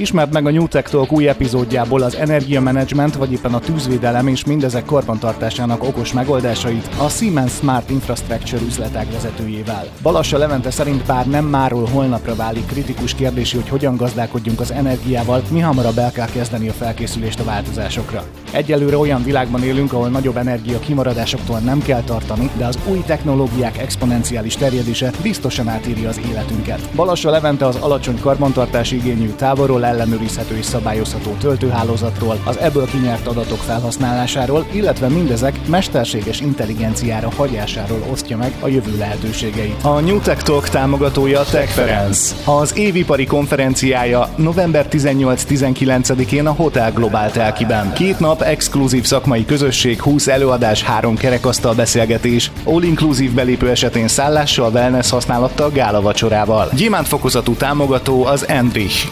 Ismert meg a New Tech Talk új epizódjából az energiamenedzsment, vagy éppen a tűzvédelem és mindezek karbantartásának okos megoldásait a Siemens Smart Infrastructure üzletág vezetőjével. Balassa Levente szerint bár nem máról holnapra válik kritikus kérdési, hogy hogyan gazdálkodjunk az energiával, mi hamarabb el kell kezdeni a felkészülést a változásokra. Egyelőre olyan világban élünk, ahol nagyobb energia kimaradásoktól nem kell tartani, de az új technológiák exponenciális terjedése biztosan átírja az életünket. Balassa Levente az alacsony karbantartási igényű távolról ellenőrizhető és szabályozható töltőhálózatról, az ebből kinyert adatok felhasználásáról, illetve mindezek mesterséges intelligenciára hagyásáról osztja meg a jövő lehetőségeit. A New Tech Talk támogatója TechFerence. Az évipari konferenciája november 18-19-én a Hotel Global Telkiben. Két nap exkluzív szakmai közösség, 20 előadás, három kerekasztal beszélgetés, all-inclusive belépő esetén szállással, wellness használattal, gála vacsorával. Gyémánt fokozatú támogató az Enrich,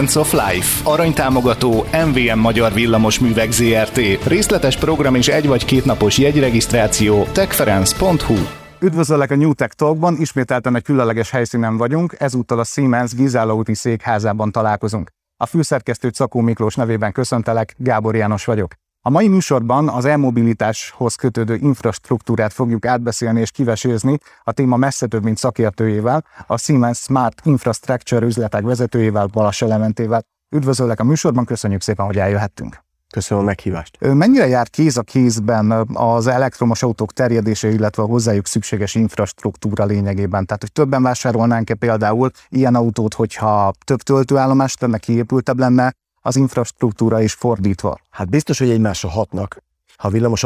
Components of Life, aranytámogató MVM Magyar Villamos Művek ZRT, részletes program és egy vagy két napos jegyregisztráció techference.hu. Üdvözöllek a New Tech Talkban, ismételten egy különleges helyszínen vagyunk, ezúttal a Siemens Gizála úti székházában találkozunk. A főszerkesztő Cakó Miklós nevében köszöntelek, Gábor János vagyok. A mai műsorban az e-mobilitáshoz kötődő infrastruktúrát fogjuk átbeszélni és kivesézni a téma messze több, mint szakértőjével, a Siemens Smart Infrastructure üzletek vezetőjével, Balas Elementével. Üdvözöllek a műsorban, köszönjük szépen, hogy eljöhettünk. Köszönöm a meghívást. Mennyire jár kéz a kézben az elektromos autók terjedése, illetve a hozzájuk szükséges infrastruktúra lényegében? Tehát, hogy többen vásárolnánk-e például ilyen autót, hogyha több töltőállomást lenne, kiépültebb lenne, az infrastruktúra is fordítva? Hát biztos, hogy egymásra hatnak, ha villamos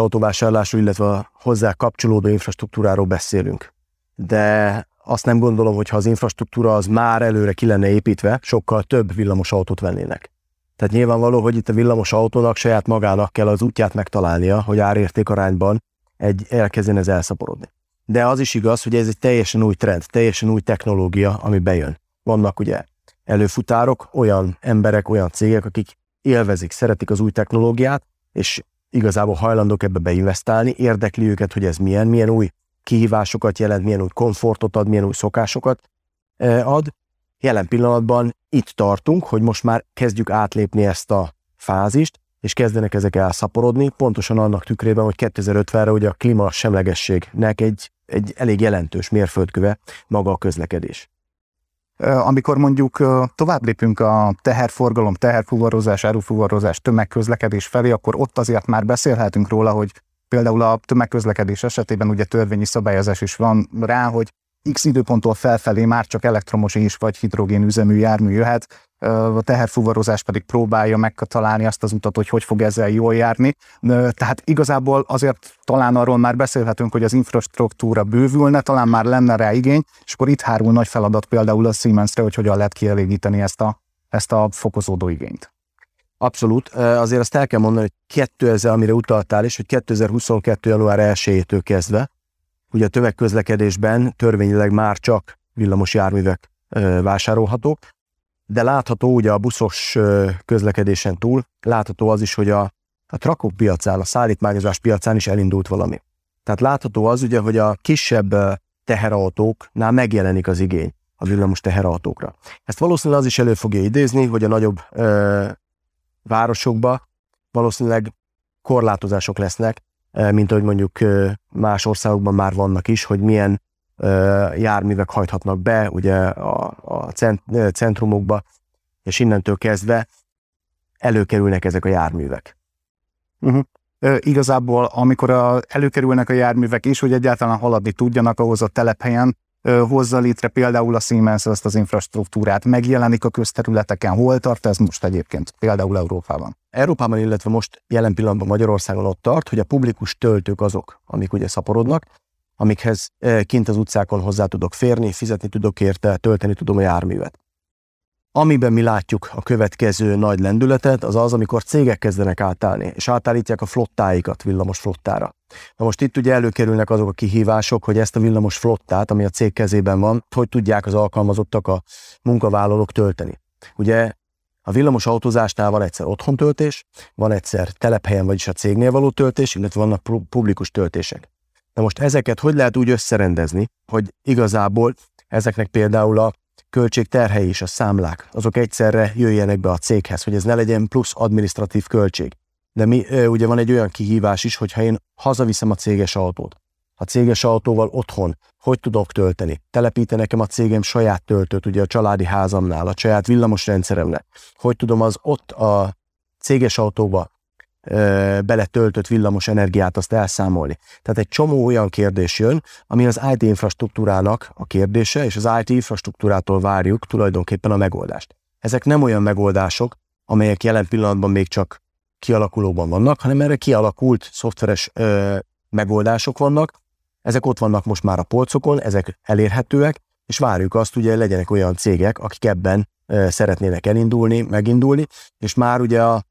illetve a hozzá kapcsolódó infrastruktúráról beszélünk. De azt nem gondolom, hogy ha az infrastruktúra az már előre ki lenne építve, sokkal több villamos autót vennének. Tehát nyilvánvaló, hogy itt a villamos autónak saját magának kell az útját megtalálnia, hogy árérték arányban egy elkezdjen ez elszaporodni. De az is igaz, hogy ez egy teljesen új trend, teljesen új technológia, ami bejön. Vannak ugye előfutárok, olyan emberek, olyan cégek, akik élvezik, szeretik az új technológiát, és igazából hajlandók ebbe beinvestálni, érdekli őket, hogy ez milyen, milyen új kihívásokat jelent, milyen új komfortot ad, milyen új szokásokat ad. Jelen pillanatban itt tartunk, hogy most már kezdjük átlépni ezt a fázist, és kezdenek ezek elszaporodni, pontosan annak tükrében, hogy 2050-re ugye a klíma semlegességnek egy, egy elég jelentős mérföldköve maga a közlekedés. Amikor mondjuk tovább lépünk a teherforgalom, teherfuvarozás, árufuvarozás, tömegközlekedés felé, akkor ott azért már beszélhetünk róla, hogy például a tömegközlekedés esetében ugye törvényi szabályozás is van rá, hogy X időponttól felfelé már csak elektromos és vagy hidrogén üzemű jármű jöhet, a teherfuvarozás pedig próbálja megtalálni azt az utat, hogy hogy fog ezzel jól járni. Tehát igazából azért talán arról már beszélhetünk, hogy az infrastruktúra bővülne, talán már lenne rá igény, és akkor itt hárul nagy feladat például a Siemensre, hogy hogyan lehet kielégíteni ezt a, ezt a fokozódó igényt. Abszolút. Azért azt el kell mondani, hogy 2000, amire utaltál is, hogy 2022. január 1-től kezdve, ugye a tömegközlekedésben törvényileg már csak villamos járművek vásárolhatók, de látható ugye a buszos közlekedésen túl, látható az is, hogy a, a trakok piacán, a szállítmányozás piacán is elindult valami. Tehát látható az ugye, hogy a kisebb teherautóknál megjelenik az igény a villamos teherautókra. Ezt valószínűleg az is elő fogja idézni, hogy a nagyobb ö, városokba valószínűleg korlátozások lesznek, mint ahogy mondjuk más országokban már vannak is, hogy milyen járművek hajthatnak be ugye a, a cent, centrumokba, és innentől kezdve előkerülnek ezek a járművek. Uh-huh. E, igazából, amikor a, előkerülnek a járművek is, hogy egyáltalán haladni tudjanak ahhoz a telephelyen, hozza létre például a Siemens ezt az infrastruktúrát, megjelenik a közterületeken, hol tart ez most egyébként, például Európában? Európában, illetve most jelen pillanatban Magyarországon ott tart, hogy a publikus töltők azok, amik ugye szaporodnak, amikhez kint az utcákon hozzá tudok férni, fizetni tudok érte, tölteni tudom a járművet. Amiben mi látjuk a következő nagy lendületet, az az, amikor cégek kezdenek átállni, és átállítják a flottáikat villamos flottára. Na most itt ugye előkerülnek azok a kihívások, hogy ezt a villamos flottát, ami a cég kezében van, hogy tudják az alkalmazottak, a munkavállalók tölteni. Ugye a villamos autózásnál van egyszer otthontöltés, van egyszer telephelyen, vagyis a cégnél való töltés, illetve vannak publikus töltések. Na most ezeket hogy lehet úgy összerendezni, hogy igazából ezeknek például a költségterhei és a számlák, azok egyszerre jöjjenek be a céghez, hogy ez ne legyen plusz administratív költség. De mi, ugye van egy olyan kihívás is, hogyha én hazaviszem a céges autót, a céges autóval otthon, hogy tudok tölteni? Telepíte nekem a cégem saját töltőt, ugye a családi házamnál, a saját villamos rendszeremnek. Hogy tudom az ott a céges autóba beletöltött villamos energiát azt elszámolni. Tehát egy csomó olyan kérdés jön, ami az IT infrastruktúrának a kérdése, és az IT infrastruktúrától várjuk tulajdonképpen a megoldást. Ezek nem olyan megoldások, amelyek jelen pillanatban még csak kialakulóban vannak, hanem erre kialakult szoftveres ö, megoldások vannak, ezek ott vannak most már a polcokon, ezek elérhetőek, és várjuk azt, hogy legyenek olyan cégek, akik ebben szeretnének elindulni, megindulni, és már ugye a,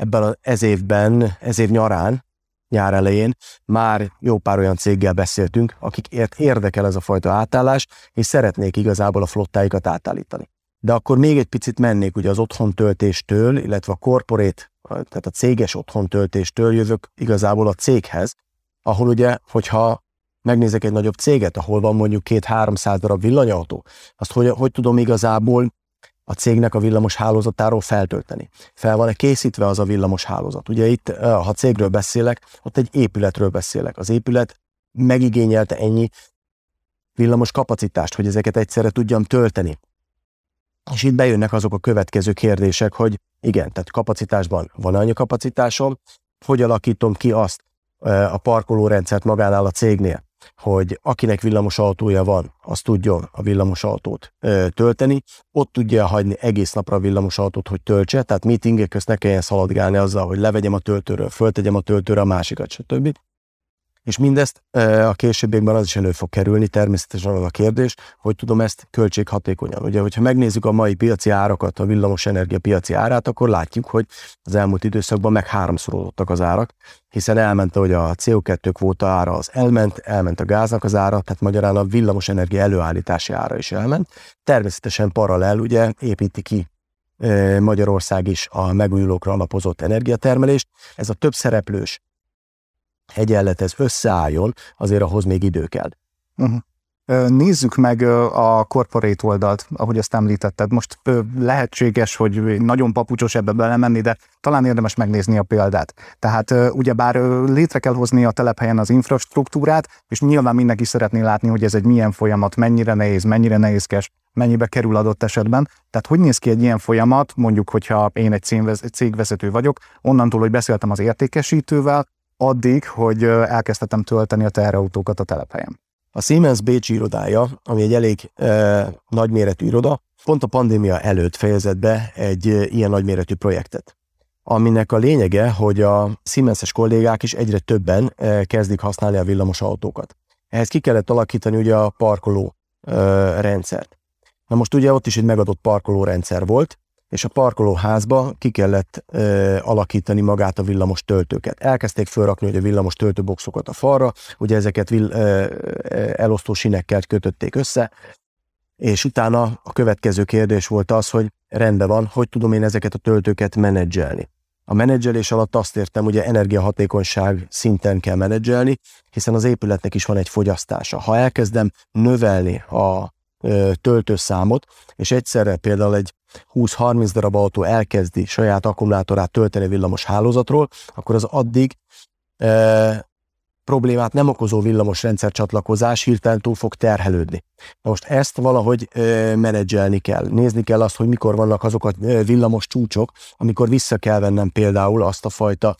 ebben az évben, ez év nyarán, nyár elején már jó pár olyan céggel beszéltünk, akik érdekel ez a fajta átállás, és szeretnék igazából a flottáikat átállítani. De akkor még egy picit mennék ugye az otthontöltéstől, illetve a corporate, tehát a céges otthontöltéstől jövök igazából a céghez, ahol ugye, hogyha megnézek egy nagyobb céget, ahol van mondjuk két-háromszáz darab villanyautó, azt hogy, hogy tudom igazából a cégnek a villamos hálózatáról feltölteni. Fel van-e készítve az a villamos hálózat? Ugye itt, ha cégről beszélek, ott egy épületről beszélek. Az épület megigényelte ennyi villamos kapacitást, hogy ezeket egyszerre tudjam tölteni. És itt bejönnek azok a következő kérdések, hogy igen, tehát kapacitásban van annyi kapacitásom, hogy alakítom ki azt a parkolórendszert magánál a cégnél, hogy akinek villamos autója van, az tudjon a villamos autót ö, tölteni, ott tudja hagyni egész napra a villamos autót, hogy töltse, tehát meetingek közt ne kelljen szaladgálni azzal, hogy levegyem a töltőről, föltegyem a töltőre a másikat, stb. És mindezt a későbbiekben az is elő fog kerülni, természetesen az a kérdés, hogy tudom ezt költséghatékonyan. Ugye, hogyha megnézzük a mai piaci árakat, a villamos energia piaci árát, akkor látjuk, hogy az elmúlt időszakban meg háromszorodottak az árak, hiszen elment, hogy a CO2 kvóta ára az elment, elment a gáznak az ára, tehát magyarán a villamos energia előállítási ára is elment. Természetesen paralel ugye építi ki Magyarország is a megújulókra alapozott energiatermelést. Ez a több szereplős egyenlet ez összeálljon, azért ahhoz még idő kell. Uh-huh. Nézzük meg a corporate oldalt, ahogy azt említetted. Most lehetséges, hogy nagyon papucsos ebbe belemenni, de talán érdemes megnézni a példát. Tehát ugyebár létre kell hozni a telephelyen az infrastruktúrát, és nyilván mindenki szeretné látni, hogy ez egy milyen folyamat, mennyire nehéz, mennyire nehézkes, mennyibe kerül adott esetben. Tehát hogy néz ki egy ilyen folyamat, mondjuk, hogyha én egy cégvezető vagyok, onnantól, hogy beszéltem az értékesítővel, addig, hogy elkezdtem tölteni a teherautókat a telephelyen. A Siemens Bécsi irodája, ami egy elég e, nagyméretű iroda, pont a pandémia előtt fejezett be egy e, ilyen nagyméretű projektet, aminek a lényege, hogy a Siemens-es kollégák is egyre többen e, kezdik használni a villamos autókat. Ehhez ki kellett alakítani ugye a parkoló e, rendszert. Na most ugye ott is egy megadott parkoló rendszer volt, és a parkolóházba ki kellett ö, alakítani magát a villamos töltőket. Elkezdték felrakni hogy a villamos töltőboxokat a falra, ugye ezeket vill, ö, elosztó sinekkel kötötték össze, és utána a következő kérdés volt az, hogy rendben van, hogy tudom én ezeket a töltőket menedzselni. A menedzselés alatt azt értem, hogy energiahatékonyság szinten kell menedzselni, hiszen az épületnek is van egy fogyasztása. Ha elkezdem növelni a töltőszámot, és egyszerre például egy 20-30 darab autó elkezdi saját akkumulátorát tölteni villamos hálózatról, akkor az addig e, problémát nem okozó villamos rendszer csatlakozás hirtelen túl fog terhelődni. Na most ezt valahogy e, menedzselni kell. Nézni kell azt, hogy mikor vannak azok a villamos csúcsok, amikor vissza kell vennem például azt a fajta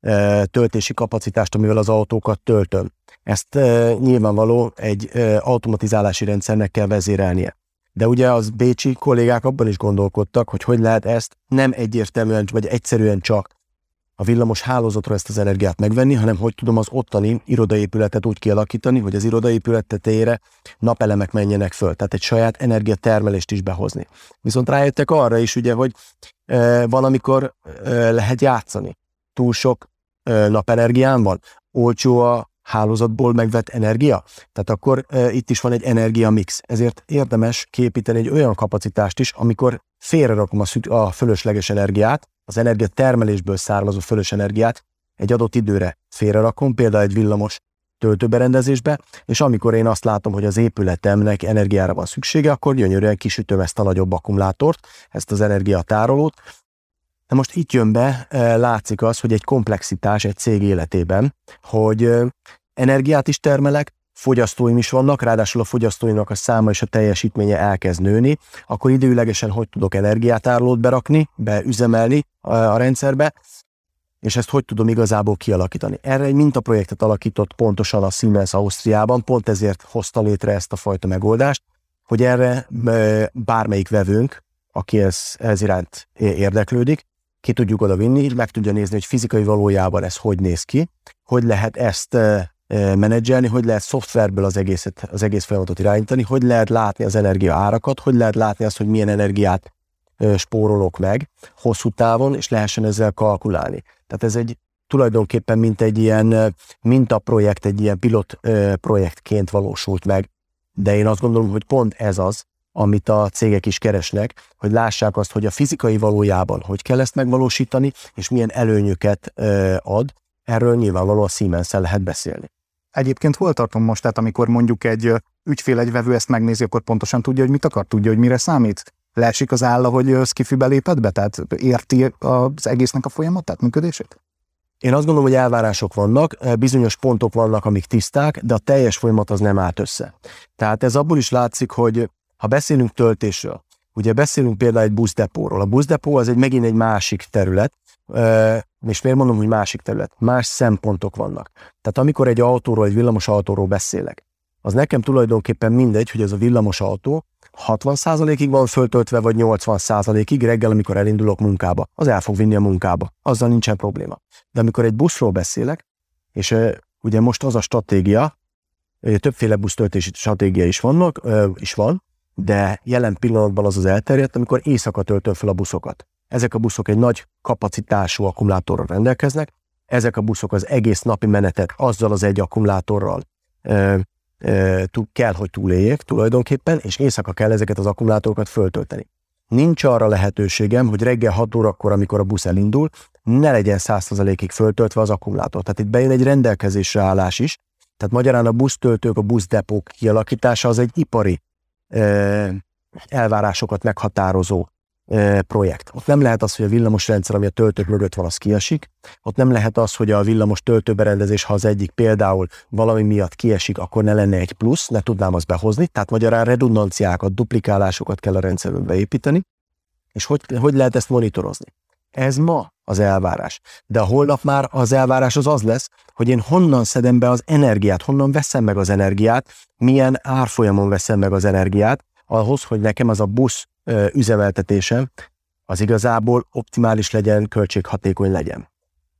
e, töltési kapacitást, amivel az autókat töltöm. Ezt e, nyilvánvaló egy e, automatizálási rendszernek kell vezérelnie. De ugye az bécsi kollégák abban is gondolkodtak, hogy hogy lehet ezt nem egyértelműen, vagy egyszerűen csak a villamos hálózatra ezt az energiát megvenni, hanem hogy tudom az ottani irodaépületet úgy kialakítani, hogy az irodaépület tetejére napelemek menjenek föl, tehát egy saját energiatermelést is behozni. Viszont rájöttek arra is, ugye, hogy e, valamikor e, lehet játszani. Túl sok e, napenergián van, olcsó a hálózatból megvett energia. Tehát akkor e, itt is van egy energia mix. Ezért érdemes képíteni egy olyan kapacitást is, amikor félrerakom a, szü- a fölösleges energiát, az energia termelésből származó fölös energiát egy adott időre félrerakom, például egy villamos töltőberendezésbe, és amikor én azt látom, hogy az épületemnek energiára van szüksége, akkor gyönyörűen kisütöm ezt a nagyobb akkumulátort, ezt az energiatárolót. Na most itt jön be, látszik az, hogy egy komplexitás egy cég életében, hogy energiát is termelek, fogyasztóim is vannak, ráadásul a fogyasztóinak a száma és a teljesítménye elkezd nőni, akkor időlegesen hogy tudok energiátárolót berakni, beüzemelni a rendszerbe, és ezt hogy tudom igazából kialakítani. Erre egy mintaprojektet alakított pontosan a Siemens Ausztriában, pont ezért hozta létre ezt a fajta megoldást, hogy erre bármelyik vevőnk, aki ez, ez iránt érdeklődik, ki tudjuk oda vinni, meg tudja nézni, hogy fizikai valójában ez hogy néz ki, hogy lehet ezt menedzselni, hogy lehet szoftverből az, egészet, az egész folyamatot irányítani, hogy lehet látni az energia árakat, hogy lehet látni azt, hogy milyen energiát spórolok meg hosszú távon, és lehessen ezzel kalkulálni. Tehát ez egy tulajdonképpen mint egy ilyen mintaprojekt, egy ilyen pilot projektként valósult meg. De én azt gondolom, hogy pont ez az, amit a cégek is keresnek, hogy lássák azt, hogy a fizikai valójában hogy kell ezt megvalósítani, és milyen előnyöket ad. Erről nyilvánvalóan a siemens lehet beszélni. Egyébként hol tartom most, tehát amikor mondjuk egy ügyfél, egy vevő ezt megnézi, akkor pontosan tudja, hogy mit akar, tudja, hogy mire számít? Leesik az álla, hogy Skiffy lépett be? Tehát érti az egésznek a folyamatát, működését? Én azt gondolom, hogy elvárások vannak, bizonyos pontok vannak, amik tiszták, de a teljes folyamat az nem állt össze. Tehát ez abból is látszik, hogy ha beszélünk töltésről, ugye beszélünk például egy buszdepóról. A buszdepó az egy megint egy másik terület, és miért mondom, hogy másik terület? Más szempontok vannak. Tehát amikor egy autóról, egy villamos autóról beszélek, az nekem tulajdonképpen mindegy, hogy ez a villamos autó 60%-ig van föltöltve, vagy 80%-ig reggel, amikor elindulok munkába. Az el fog vinni a munkába. Azzal nincsen probléma. De amikor egy buszról beszélek, és ugye most az a stratégia, többféle busztöltési stratégia is vannak, is van, de jelen pillanatban az az elterjedt, amikor éjszaka töltöm fel a buszokat. Ezek a buszok egy nagy kapacitású akkumulátorral rendelkeznek, ezek a buszok az egész napi menetet azzal az egy akkumulátorral ö, ö, kell, hogy túléljék tulajdonképpen, és éjszaka kell ezeket az akkumulátorokat föltölteni. Nincs arra lehetőségem, hogy reggel 6 órakor, amikor a busz elindul, ne legyen 100%-ig föltöltve az akkumulátor. Tehát itt bejön egy rendelkezésre állás is, tehát magyarán a busztöltők, a buszdepók kialakítása az egy ipari elvárásokat meghatározó projekt. Ott nem lehet az, hogy a villamos rendszer, ami a töltők mögött van, az kiesik. Ott nem lehet az, hogy a villamos töltőberendezés, ha az egyik például valami miatt kiesik, akkor ne lenne egy plusz, ne tudnám azt behozni. Tehát magyarán redundanciákat, duplikálásokat kell a rendszerbe beépíteni. És hogy, hogy lehet ezt monitorozni? Ez ma az elvárás. De a holnap már az elvárás az az lesz, hogy én honnan szedem be az energiát, honnan veszem meg az energiát, milyen árfolyamon veszem meg az energiát, ahhoz, hogy nekem az a busz üzemeltetése az igazából optimális legyen, költséghatékony legyen.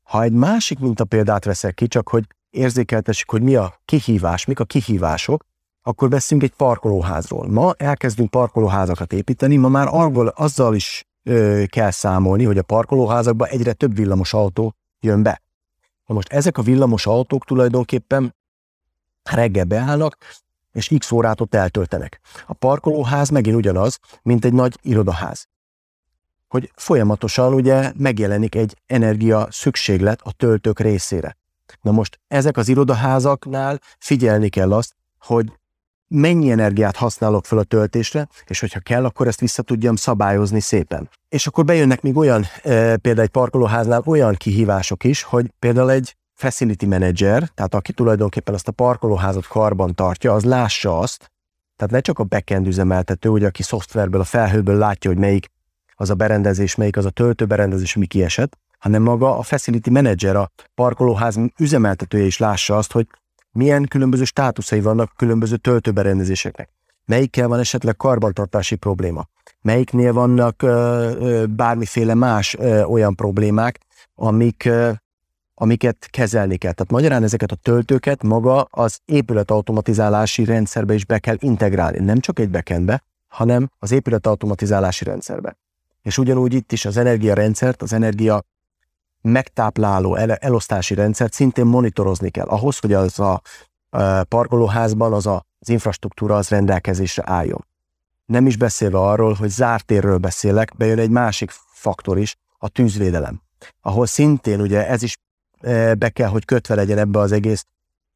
Ha egy másik példát veszek ki, csak hogy érzékeltessük, hogy mi a kihívás, mik a kihívások, akkor beszélünk egy parkolóházról. Ma elkezdünk parkolóházakat építeni, ma már arról, azzal is ö, kell számolni, hogy a parkolóházakban egyre több villamos autó jön be. Na most ezek a villamos autók tulajdonképpen reggel beállnak, és x órát ott eltöltenek. A parkolóház megint ugyanaz, mint egy nagy irodaház. Hogy folyamatosan ugye megjelenik egy energia szükséglet a töltők részére. Na most ezek az irodaházaknál figyelni kell azt, hogy mennyi energiát használok fel a töltésre, és hogyha kell, akkor ezt vissza tudjam szabályozni szépen. És akkor bejönnek még olyan, e, például egy parkolóháznál olyan kihívások is, hogy például egy facility manager, tehát aki tulajdonképpen azt a parkolóházat karban tartja, az lássa azt, tehát ne csak a backend üzemeltető, ugye, aki szoftverből, a felhőből látja, hogy melyik az a berendezés, melyik az a töltőberendezés, mi kiesett, hanem maga a facility manager, a parkolóház üzemeltetője is lássa azt, hogy milyen különböző státuszai vannak különböző töltőberendezéseknek. Melyikkel van esetleg karbantartási probléma? Melyiknél vannak ö, ö, bármiféle más ö, olyan problémák, amik amiket kezelni kell. Tehát magyarán ezeket a töltőket maga az épületautomatizálási rendszerbe is be kell integrálni. Nem csak egy backendbe, hanem az épületautomatizálási rendszerbe. És ugyanúgy itt is az energiarendszert, az energia megtápláló el- elosztási rendszert szintén monitorozni kell. Ahhoz, hogy az a parkolóházban az a, az infrastruktúra az rendelkezésre álljon. Nem is beszélve arról, hogy zárt térről beszélek, bejön egy másik faktor is, a tűzvédelem ahol szintén ugye ez is be kell, hogy kötve legyen ebbe az egész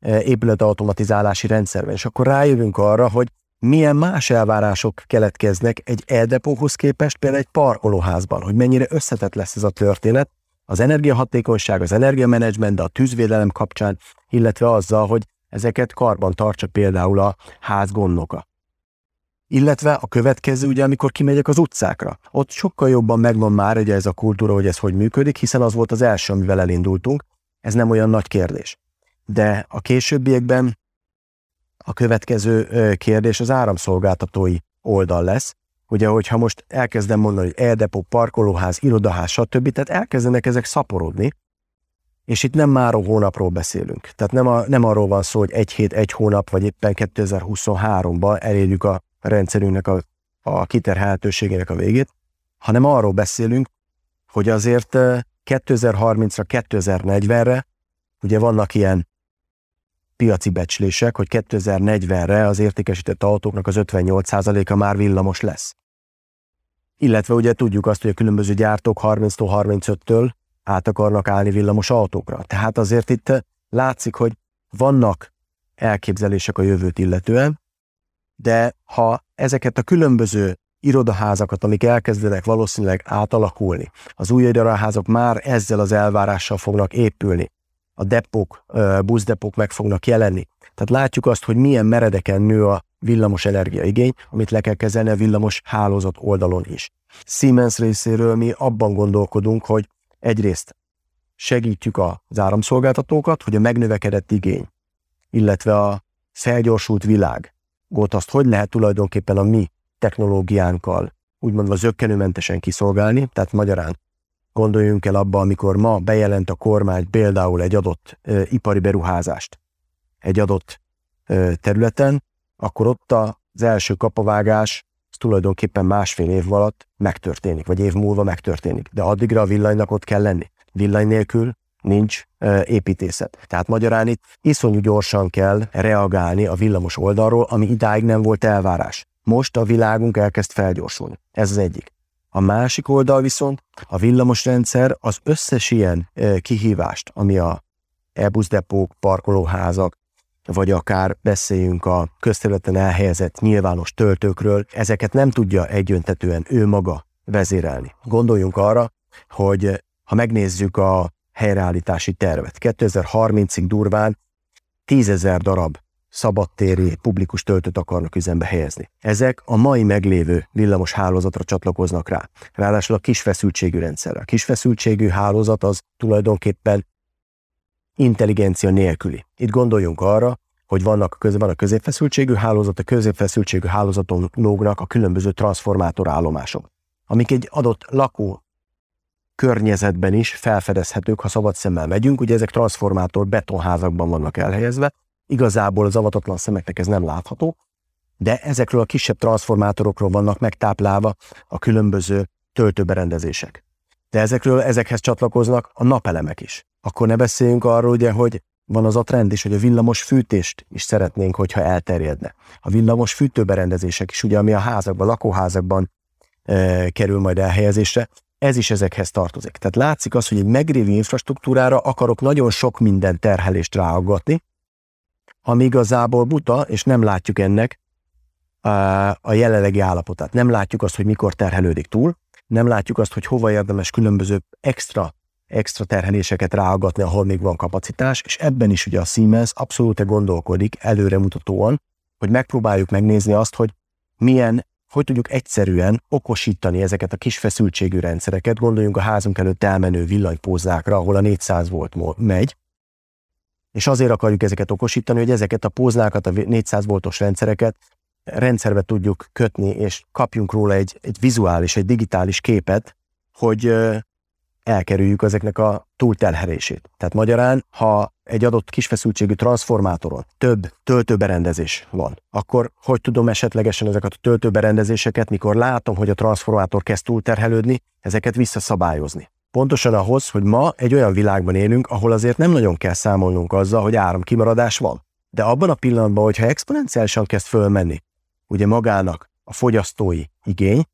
épület automatizálási rendszerben, és akkor rájövünk arra, hogy milyen más elvárások keletkeznek egy eldepóhoz képest például egy parkolóházban, hogy mennyire összetett lesz ez a történet, az energiahatékonyság, az energiamenedzsment, de a tűzvédelem kapcsán, illetve azzal, hogy ezeket karban tartsa például a ház gondnoka. Illetve a következő, ugye, amikor kimegyek az utcákra. Ott sokkal jobban megvan már ugye ez a kultúra, hogy ez hogy működik, hiszen az volt az első, amivel elindultunk. Ez nem olyan nagy kérdés. De a későbbiekben a következő kérdés az áramszolgáltatói oldal lesz. Ugye, hogyha most elkezdem mondani, hogy eldepó, parkolóház, irodaház, stb., tehát elkezdenek ezek szaporodni, és itt nem már hónapról beszélünk. Tehát nem, a, nem arról van szó, hogy egy hét, egy hónap, vagy éppen 2023-ban elérjük a rendszerünknek a, a kiterhelhetőségének a végét, hanem arról beszélünk, hogy azért 2030-ra, 2040-re, ugye vannak ilyen piaci becslések, hogy 2040-re az értékesített autóknak az 58%-a már villamos lesz. Illetve ugye tudjuk azt, hogy a különböző gyártók 30-tól 35-től át akarnak állni villamos autókra. Tehát azért itt látszik, hogy vannak elképzelések a jövőt illetően, de ha ezeket a különböző irodaházakat, amik elkezdenek valószínűleg átalakulni, az új irodaházak már ezzel az elvárással fognak épülni, a depók, buszdepók meg fognak jelenni. Tehát látjuk azt, hogy milyen meredeken nő a villamos energiaigény, amit le kell kezelni a villamos hálózat oldalon is. Siemens részéről mi abban gondolkodunk, hogy egyrészt segítjük az áramszolgáltatókat, hogy a megnövekedett igény, illetve a felgyorsult világ gót azt hogy lehet tulajdonképpen a mi technológiánkkal úgymond zöggenőmentesen kiszolgálni, tehát magyarán gondoljunk el abba, amikor ma bejelent a kormány például egy adott ö, ipari beruházást egy adott ö, területen, akkor ott az első kapavágás az tulajdonképpen másfél év alatt megtörténik, vagy év múlva megtörténik. De addigra a villanynak ott kell lenni. Villany nélkül nincs építészet. Tehát magyarán itt iszonyú gyorsan kell reagálni a villamos oldalról, ami idáig nem volt elvárás. Most a világunk elkezd felgyorsulni. Ez az egyik. A másik oldal viszont a villamosrendszer az összes ilyen kihívást, ami a e-buszdepók, parkolóházak, vagy akár beszéljünk a közterületen elhelyezett nyilvános töltőkről, ezeket nem tudja egyöntetően ő maga vezérelni. Gondoljunk arra, hogy ha megnézzük a helyreállítási tervet. 2030-ig durván tízezer darab szabadtéri publikus töltőt akarnak üzembe helyezni. Ezek a mai meglévő villamos hálózatra csatlakoznak rá. Ráadásul a kis feszültségű rendszerre. A kis hálózat az tulajdonképpen intelligencia nélküli. Itt gondoljunk arra, hogy vannak van a középfeszültségű hálózat, a középfeszültségű hálózaton lógnak a különböző transformátorállomások, amik egy adott lakó környezetben is felfedezhetők, ha szabad szemmel megyünk. Ugye ezek transformátor betonházakban vannak elhelyezve, igazából az avatatlan szemeknek ez nem látható, de ezekről a kisebb transformátorokról vannak megtáplálva a különböző töltőberendezések. De ezekről, ezekhez csatlakoznak a napelemek is. Akkor ne beszéljünk arról, ugye, hogy van az a trend is, hogy a villamos fűtést is szeretnénk, hogyha elterjedne. A villamos fűtőberendezések is, ugye, ami a házakban, lakóházakban e, kerül majd elhelyezésre, ez is ezekhez tartozik. Tehát látszik az, hogy egy megrévő infrastruktúrára akarok nagyon sok minden terhelést ráaggatni, ami igazából buta, és nem látjuk ennek a jelenlegi állapotát. Nem látjuk azt, hogy mikor terhelődik túl, nem látjuk azt, hogy hova érdemes különböző extra, extra terheléseket ráaggatni, ahol még van kapacitás, és ebben is ugye a Siemens abszolút gondolkodik előremutatóan, hogy megpróbáljuk megnézni azt, hogy milyen hogy tudjuk egyszerűen okosítani ezeket a kis feszültségű rendszereket, gondoljunk a házunk előtt elmenő villanypózlákra, ahol a 400 volt megy, és azért akarjuk ezeket okosítani, hogy ezeket a pózlákat, a 400 voltos rendszereket rendszerbe tudjuk kötni, és kapjunk róla egy, egy vizuális, egy digitális képet, hogy elkerüljük ezeknek a túltelherését. Tehát magyarán, ha egy adott kisfeszültségű transformátoron több töltőberendezés van, akkor hogy tudom esetlegesen ezeket a töltőberendezéseket, mikor látom, hogy a transformátor kezd túlterhelődni, ezeket visszaszabályozni. Pontosan ahhoz, hogy ma egy olyan világban élünk, ahol azért nem nagyon kell számolnunk azzal, hogy áramkimaradás van. De abban a pillanatban, hogyha exponenciálisan kezd fölmenni, ugye magának a fogyasztói igény,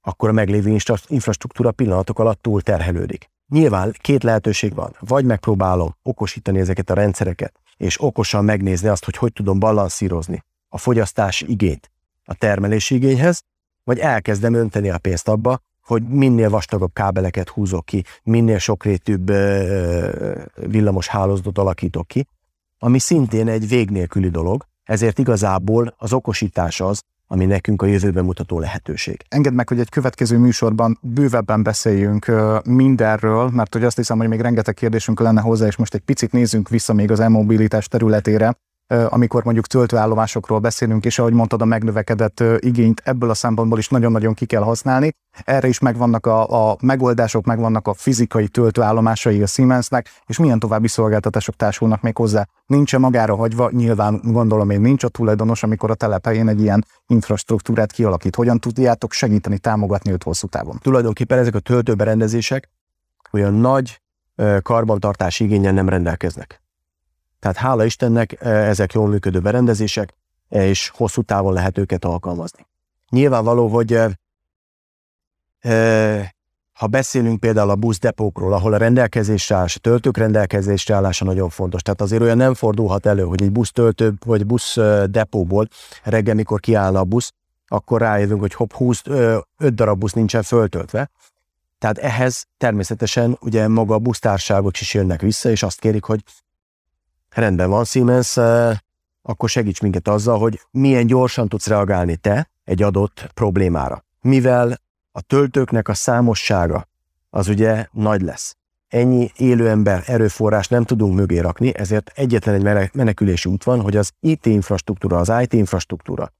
akkor a meglévő infrastruktúra pillanatok alatt túl terhelődik. Nyilván két lehetőség van. Vagy megpróbálom okosítani ezeket a rendszereket, és okosan megnézni azt, hogy hogy tudom balanszírozni a fogyasztás igényt a termelési igényhez, vagy elkezdem önteni a pénzt abba, hogy minél vastagabb kábeleket húzok ki, minél sokrétűbb villamos hálózatot alakítok ki, ami szintén egy vég nélküli dolog, ezért igazából az okosítás az, ami nekünk a jövőben mutató lehetőség. Engedd meg, hogy egy következő műsorban bővebben beszéljünk mindenről, mert hogy azt hiszem, hogy még rengeteg kérdésünk lenne hozzá, és most egy picit nézzünk vissza még az e-mobilitás területére amikor mondjuk töltőállomásokról beszélünk, és ahogy mondtad, a megnövekedett igényt ebből a szempontból is nagyon-nagyon ki kell használni. Erre is megvannak a, a megoldások, megvannak a fizikai töltőállomásai a Siemensnek, és milyen további szolgáltatások társulnak még hozzá. Nincs magára hagyva, nyilván gondolom én nincs a tulajdonos, amikor a telephelyén egy ilyen infrastruktúrát kialakít. Hogyan tudjátok segíteni, támogatni őt hosszú távon? Tulajdonképpen ezek a töltőberendezések olyan nagy karbantartási igényen nem rendelkeznek. Tehát hála Istennek e, ezek jól működő berendezések, e, és hosszú távon lehet őket alkalmazni. Nyilvánvaló, hogy e, ha beszélünk például a buszdepókról, ahol a rendelkezésre állás, a töltők rendelkezésre állása nagyon fontos. Tehát azért olyan nem fordulhat elő, hogy egy busztöltő vagy busz depóból reggel, mikor kiállna a busz, akkor rájövünk, hogy hopp, 20, 5 darab busz nincsen föltöltve. Tehát ehhez természetesen ugye maga a busztárságok is jönnek vissza, és azt kérik, hogy rendben van Siemens, akkor segíts minket azzal, hogy milyen gyorsan tudsz reagálni te egy adott problémára. Mivel a töltőknek a számossága az ugye nagy lesz. Ennyi élő ember erőforrás nem tudunk mögé rakni, ezért egyetlen egy menekülési út van, hogy az IT infrastruktúra, az IT infrastruktúra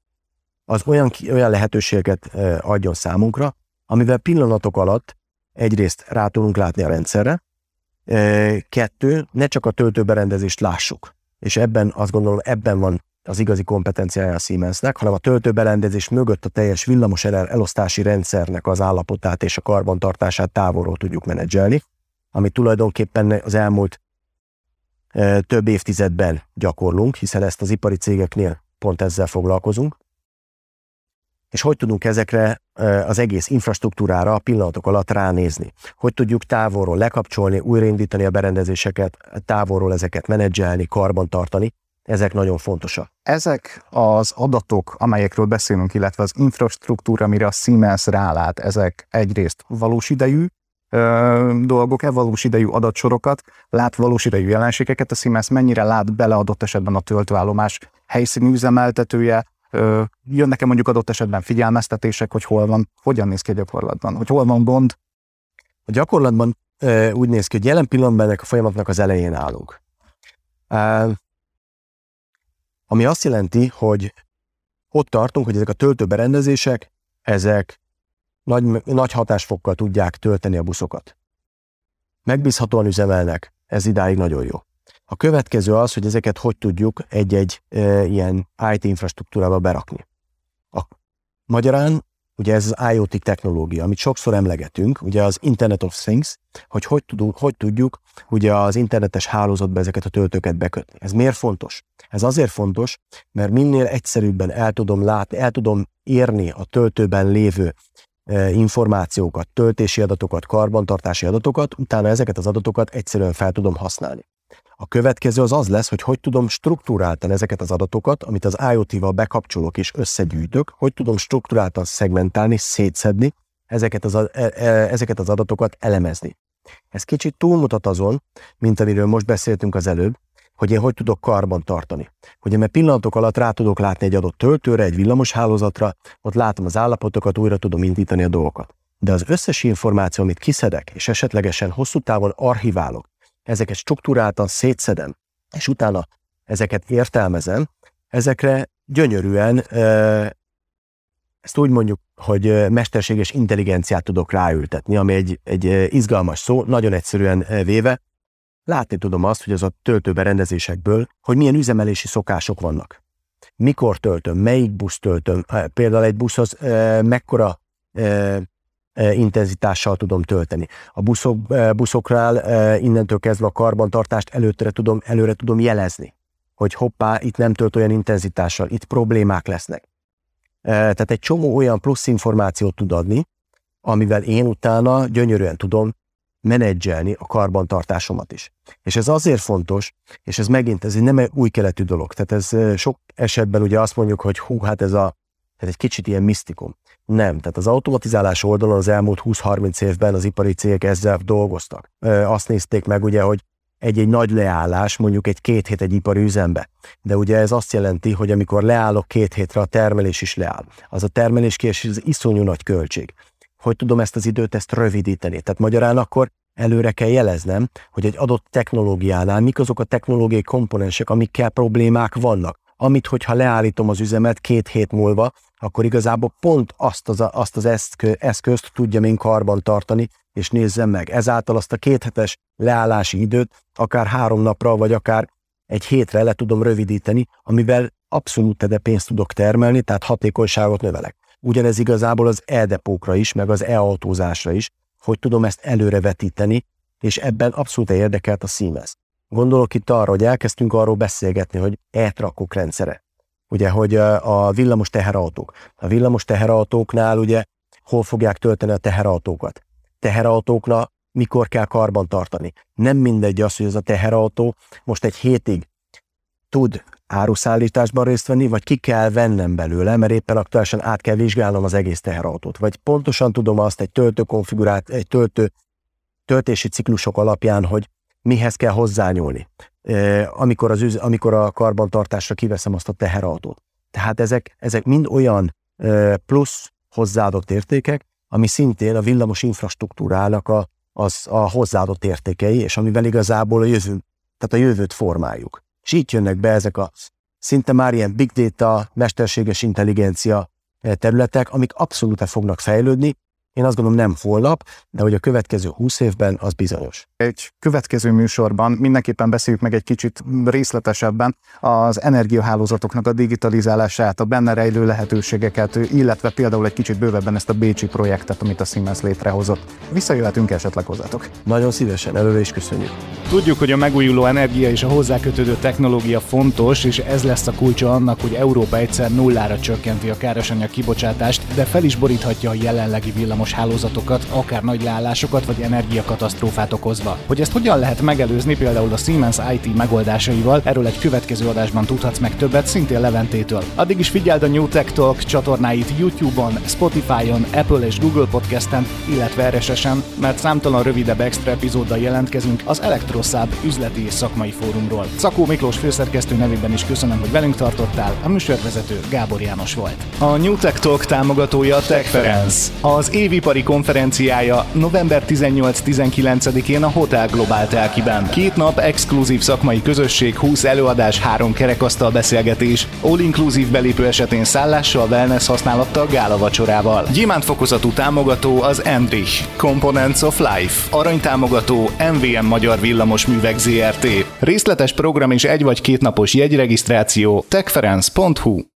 az olyan, olyan lehetőséget adjon számunkra, amivel pillanatok alatt egyrészt rá tudunk látni a rendszerre, Kettő, ne csak a töltőberendezést lássuk, és ebben azt gondolom, ebben van az igazi kompetenciája a Siemensnek, hanem a töltőberendezés mögött a teljes villamos elosztási rendszernek az állapotát és a karbantartását távolról tudjuk menedzselni, ami tulajdonképpen az elmúlt több évtizedben gyakorlunk, hiszen ezt az ipari cégeknél pont ezzel foglalkozunk. És hogy tudunk ezekre az egész infrastruktúrára pillanatok alatt ránézni. Hogy tudjuk távolról lekapcsolni, újraindítani a berendezéseket, távolról ezeket menedzselni, karbantartani, ezek nagyon fontosak. Ezek az adatok, amelyekről beszélünk, illetve az infrastruktúra, amire a Siemens rálát, ezek egyrészt valós idejű ö, dolgok-e, valós idejű adatsorokat, lát valós idejű jelenségeket, a Siemens mennyire lát bele adott esetben a töltőállomás helyszíni üzemeltetője, jönnek-e mondjuk adott esetben figyelmeztetések, hogy hol van, hogyan néz ki a gyakorlatban, hogy hol van gond? A gyakorlatban úgy néz ki, hogy jelen pillanatban ennek a folyamatnak az elején állunk. Ami azt jelenti, hogy ott tartunk, hogy ezek a töltőberendezések, ezek nagy, nagy hatásfokkal tudják tölteni a buszokat. Megbízhatóan üzemelnek, ez idáig nagyon jó. A következő az, hogy ezeket hogy tudjuk egy-egy e, ilyen IT infrastruktúrába berakni. A magyarán ugye ez az IoT technológia, amit sokszor emlegetünk, ugye az Internet of Things, hogy hogy tudunk, hogy tudjuk ugye az internetes hálózatba ezeket a töltőket bekötni. Ez miért fontos? Ez azért fontos, mert minél egyszerűbben el tudom látni, el tudom érni a töltőben lévő információkat, töltési adatokat, karbantartási adatokat, utána ezeket az adatokat egyszerűen fel tudom használni. A következő az az lesz, hogy hogy tudom struktúráltan ezeket az adatokat, amit az IoT-val bekapcsolok és összegyűjtök, hogy tudom struktúráltan szegmentálni, szétszedni, ezeket az, e, e, ezeket az adatokat elemezni. Ez kicsit túlmutat azon, mint amiről most beszéltünk az előbb, hogy én hogy tudok karban tartani. Hogy én pillanatok alatt rá tudok látni egy adott töltőre, egy villamos hálózatra, ott látom az állapotokat, újra tudom indítani a dolgokat. De az összes információ, amit kiszedek, és esetlegesen hosszú távon archiválok, ezeket struktúráltan szétszedem, és utána ezeket értelmezem, ezekre gyönyörűen ezt úgy mondjuk, hogy mesterséges intelligenciát tudok ráültetni, ami egy, egy izgalmas szó, nagyon egyszerűen véve, látni tudom azt, hogy az a töltőberendezésekből, hogy milyen üzemelési szokások vannak. Mikor töltöm, melyik busz töltöm, például egy buszhoz mekkora intenzitással tudom tölteni. A buszok, e, buszoknál e, innentől kezdve a karbantartást előtre tudom, előre tudom jelezni, hogy hoppá, itt nem tölt olyan intenzitással, itt problémák lesznek. Tehát egy csomó olyan plusz információt tud adni, amivel én utána gyönyörűen tudom menedzselni a karbantartásomat is. És ez azért fontos, és ez megint ez nem egy új keletű dolog. Tehát ez sok esetben ugye azt mondjuk, hogy hú, hát ez a, ez egy kicsit ilyen misztikum. Nem, tehát az automatizálás oldalon az elmúlt 20-30 évben az ipari cégek ezzel dolgoztak. Azt nézték meg ugye, hogy egy-egy nagy leállás, mondjuk egy két hét egy ipari üzembe. De ugye ez azt jelenti, hogy amikor leállok két hétre, a termelés is leáll. Az a termelés késés, az iszonyú nagy költség. Hogy tudom ezt az időt, ezt rövidíteni? Tehát magyarán akkor előre kell jeleznem, hogy egy adott technológiánál mik azok a technológiai komponensek, amikkel problémák vannak. Amit, hogyha leállítom az üzemet két hét múlva, akkor igazából pont azt az, azt az eszközt tudja én karban tartani, és nézzem meg. Ezáltal azt a kéthetes leállási időt akár három napra, vagy akár egy hétre le tudom rövidíteni, amivel abszolút tede pénzt tudok termelni, tehát hatékonyságot növelek. Ugyanez igazából az e-depókra is, meg az e-autózásra is, hogy tudom ezt előrevetíteni, és ebben abszolút érdekelt a Siemens. Gondolok itt arra, hogy elkezdtünk arról beszélgetni, hogy e-trakok rendszere. Ugye, hogy a villamos teherautók. A villamos teherautóknál ugye hol fogják tölteni a teherautókat. Teherautóknak mikor kell karban tartani. Nem mindegy az, hogy ez a teherautó most egy hétig tud áruszállításban részt venni, vagy ki kell vennem belőle, mert éppen aktuálisan át kell vizsgálnom az egész teherautót. Vagy pontosan tudom azt egy töltő konfigurát, egy töltő töltési ciklusok alapján, hogy mihez kell hozzányúlni, amikor, az, amikor a karbantartásra kiveszem azt a teherautót. Tehát ezek, ezek mind olyan plusz hozzáadott értékek, ami szintén a villamos infrastruktúrának a, az a hozzáadott értékei, és amivel igazából a jövő, tehát a jövőt formáljuk. És így jönnek be ezek a szinte már ilyen big data, mesterséges intelligencia területek, amik abszolút fognak fejlődni, én azt gondolom nem holnap, de hogy a következő 20 évben az bizonyos. Egy következő műsorban mindenképpen beszéljük meg egy kicsit részletesebben az energiahálózatoknak a digitalizálását, a benne rejlő lehetőségeket, illetve például egy kicsit bővebben ezt a Bécsi projektet, amit a Siemens létrehozott. Visszajöhetünk esetleg hozzátok. Nagyon szívesen, előre is köszönjük. Tudjuk, hogy a megújuló energia és a hozzákötődő technológia fontos, és ez lesz a kulcsa annak, hogy Európa egyszer nullára csökkenti a károsanyag kibocsátást, de fel is boríthatja a jelenlegi villamos villamos hálózatokat, akár nagy leállásokat vagy energiakatasztrófát okozva. Hogy ezt hogyan lehet megelőzni például a Siemens IT megoldásaival, erről egy következő adásban tudhatsz meg többet szintén Leventétől. Addig is figyeld a New Tech Talk csatornáit YouTube-on, Spotify-on, Apple és Google Podcast-en, illetve RSS-en, mert számtalan rövidebb extra epizóddal jelentkezünk az Elektroszáb üzleti és szakmai fórumról. Szakó Miklós főszerkesztő nevében is köszönöm, hogy velünk tartottál, a műsorvezető Gábor János volt. A New Tech Talk támogatója Techference. Az évi évipari konferenciája november 18-19-én a Hotel Global Telkiben. Két nap exkluzív szakmai közösség, 20 előadás, három kerekasztal beszélgetés, all-inclusive belépő esetén szállással, wellness használattal, gála vacsorával. Gyémánt fokozatú támogató az Enrich, Components of Life, arany támogató MVM Magyar Villamos Művek ZRT. Részletes program és egy vagy két napos jegyregisztráció techference.hu